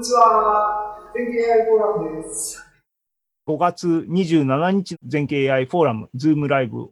にちは。全景 AI フォーラムです。5月27日、全景 AI フォーラム、ズームライブ。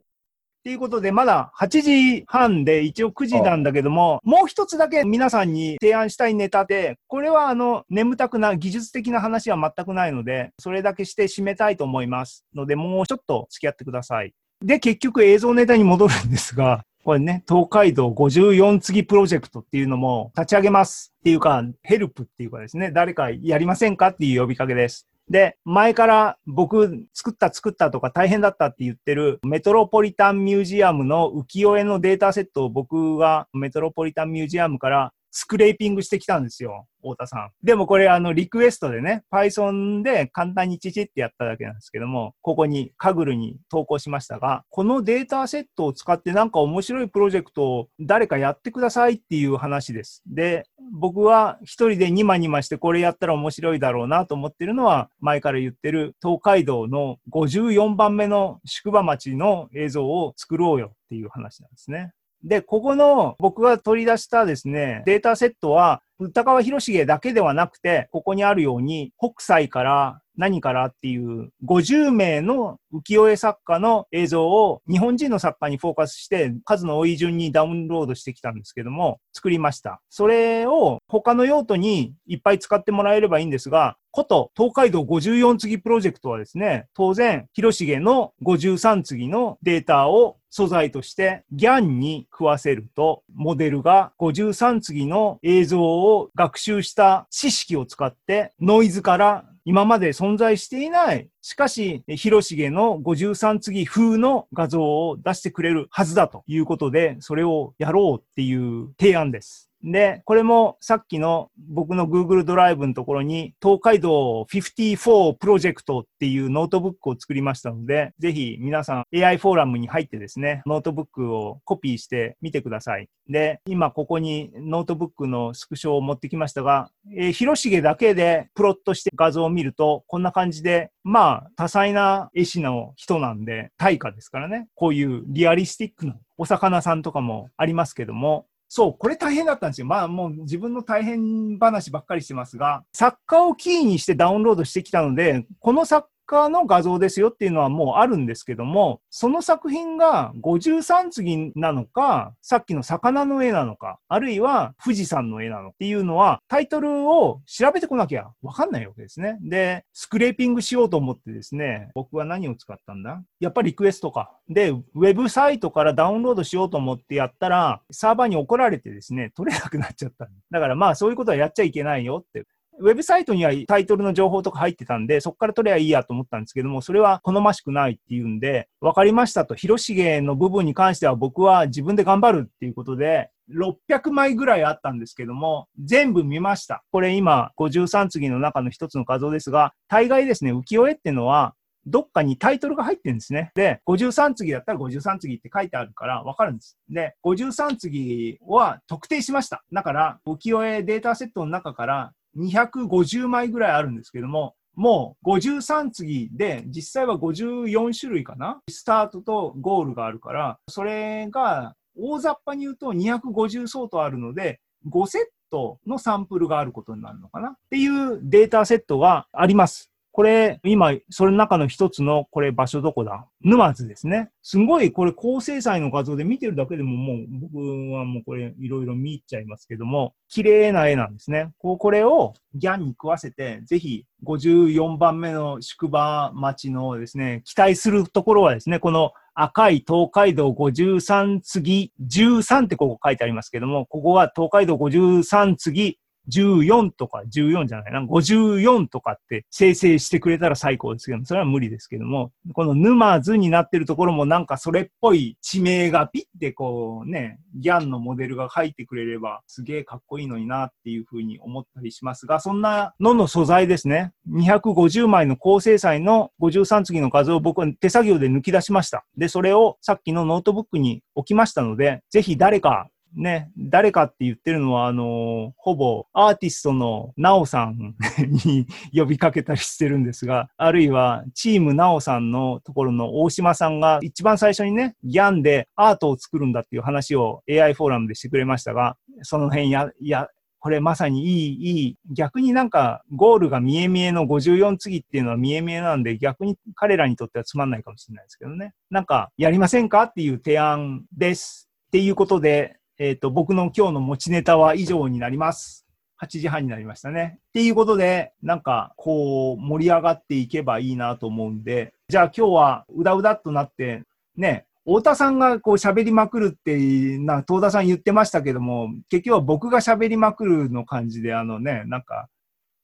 ということで、まだ8時半で一応9時なんだけども、もう一つだけ皆さんに提案したいネタで、これはあの、眠たくな、技術的な話は全くないので、それだけして締めたいと思いますので、もうちょっと付き合ってください。で、結局映像ネタに戻るんですが、これね、東海道54次プロジェクトっていうのも立ち上げますっていうか、ヘルプっていうかですね、誰かやりませんかっていう呼びかけです。で、前から僕作った作ったとか大変だったって言ってるメトロポリタンミュージアムの浮世絵のデータセットを僕はメトロポリタンミュージアムからスクレーピングしてきたんですよ。太田さん。でもこれあのリクエストでね、Python で簡単にチチってやっただけなんですけども、ここにカグルに投稿しましたが、このデータセットを使ってなんか面白いプロジェクトを誰かやってくださいっていう話です。で、僕は一人でニマニマしてこれやったら面白いだろうなと思ってるのは、前から言ってる東海道の54番目の宿場町の映像を作ろうよっていう話なんですね。で、ここの僕が取り出したですね、データセットは、歌川広重だけではなくて、ここにあるように、北斎から何からっていう50名の浮世絵作家の映像を日本人の作家にフォーカスして数の多い順にダウンロードしてきたんですけども、作りました。それを他の用途にいっぱい使ってもらえればいいんですが、こと東海道54次プロジェクトはですね、当然、広重の53次のデータを素材として GAN に食わせると、モデルが53次の映像を学習した知識を使ってノイズから今まで存在していない、しかし、広重の53次風の画像を出してくれるはずだということで、それをやろうっていう提案です。で、これもさっきの僕の Google ドライブのところに東海道54プロジェクトっていうノートブックを作りましたので、ぜひ皆さん AI フォーラムに入ってですね、ノートブックをコピーしてみてください。で、今ここにノートブックのスクショを持ってきましたが、えー、広重だけでプロットして画像を見ると、こんな感じで、まあ、多彩な絵師の人なんで、大家ですからね。こういうリアリスティックなお魚さんとかもありますけども、そう、これ大変だったんですよ。まあもう自分の大変話ばっかりしてますが、作家をキーにしてダウンロードしてきたので、この作家の画像ですよっていうのはもうあるんですけども、その作品が53次なのか、さっきの魚の絵なのか、あるいは富士山の絵なのっていうのは、タイトルを調べてこなきゃわかんないわけですね。で、スクレーピングしようと思ってですね、僕は何を使ったんだ？やっぱりリクエストか。で、ウェブサイトからダウンロードしようと思ってやったら、サーバーに怒られてですね、取れなくなっちゃった。だからまあそういうことはやっちゃいけないよってウェブサイトにはタイトルの情報とか入ってたんで、そこから取ればいいやと思ったんですけども、それは好ましくないっていうんで、分かりましたと、広重の部分に関しては僕は自分で頑張るっていうことで、600枚ぐらいあったんですけども、全部見ました。これ今、53次の中の一つの画像ですが、大概ですね、浮世絵っていうのは、どっかにタイトルが入ってるんですね。で、53次だったら53次って書いてあるからわかるんです。で、53次は特定しました。だから、浮世絵データセットの中から250枚ぐらいあるんですけども、もう53次で、実際は54種類かな？スタートとゴールがあるから、それが大雑把に言うと250相当あるので、5セットのサンプルがあることになるのかな？っていうデータセットがあります。これ、今、それの中の一つの、これ場所どこだ？沼津ですね。すごい、これ高精細の画像で見てるだけでももう、僕はもうこれいろいろ見入っちゃいますけども、綺麗な絵なんですね。こうこれをギャンに食わせて、ぜひ54番目の宿場町のですね、期待するところはですね、この赤い東海道53次、13ってここ書いてありますけども、ここは東海道53次14とか14じゃない？な、54とかって生成してくれたら最高ですけど、それは無理ですけども、この沼津になってるところもなんかそれっぽい地名がピッてこうね、ギャンのモデルが書いてくれればすげえかっこいいのになっていうふうに思ったりしますが、そんなのの素材ですね。250枚の高精細の53次の画像を僕は手作業で抜き出しました。で、それをさっきのノートブックに置きましたので、ぜひ誰かね、誰かって言ってるのは、あの、ほぼアーティストのナオさん に呼びかけたりしてるんですが、あるいはチームナオさんのところの大島さんが一番最初にね、 GAN でアートを作るんだっていう話を AI フォーラムでしてくれましたが、その辺や、や、これまさにいい、いい、逆になんかゴールが見え見えの54次っていうのは見え見えなんで、逆に彼らにとってはつまんないかもしれないですけどね。なんか、やりませんかっていう提案です。っていうことで、えっ、と、僕の今日の持ちネタは以上になります。8時半になりましたね。っていうことで、なんか、こう、盛り上がっていけばいいなと思うんで、じゃあ今日はうだうだっとなって、ね、太田さんがこう喋りまくるって、な、東田さん言ってましたけども、結局は僕が喋りまくるの感じで、あのね、なんか、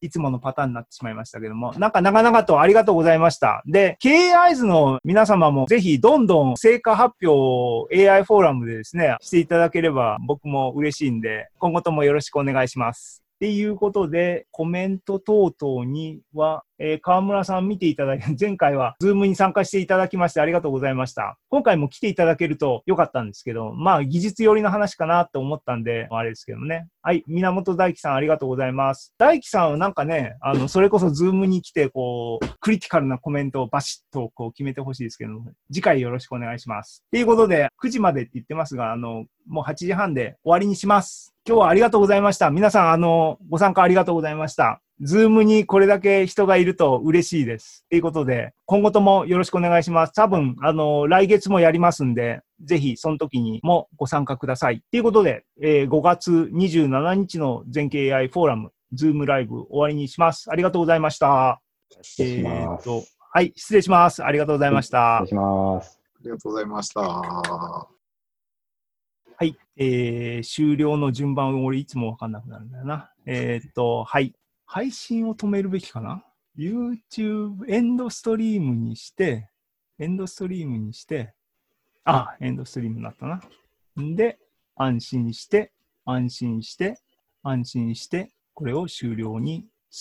いつものパターンになってしまいましたけども、なんか長々とありがとうございました。で、経営アイズの皆様もぜひどんどん成果発表を AI フォーラムでですね、していただければ僕も嬉しいんで、今後ともよろしくお願いします。っていうことで、コメント等々には、えー河村さん見ていただいて、前回はズームに参加していただきましてありがとうございました。今回も来ていただけるとよかったんですけど、まあ技術寄りの話かなと思ったんで、あれですけどね。はい、源大樹さんありがとうございます。大樹さんはなんかね、あの、それこそズームに来て、こう、クリティカルなコメントをバシッとこう決めてほしいですけど、次回よろしくお願いします。ということで、9時までって言ってますが、あの、もう8時半で終わりにします。今日はありがとうございました。皆さん、あの、ご参加ありがとうございました。ズームにこれだけ人がいると嬉しいです。ということで、今後ともよろしくお願いします。多分、あの、来月もやりますんで、ぜひその時にもご参加ください。ということで、えー5月27日の全景 AI フォーラム、ズームライブ終わりにします。ありがとうございました。失礼しえーっます。と、はい、失礼します。ありがとうございました。失礼します。ありがとうございました。はい、えー終了の順番、俺いつもわかんなくなるんだよな。えーっと、はい。配信を止めるべきかな ?YouTube、エンドストリームにして、エンドストリームにして、あ、エンドストリームになったな。んで、安心して、安心して、安心して、これを終了に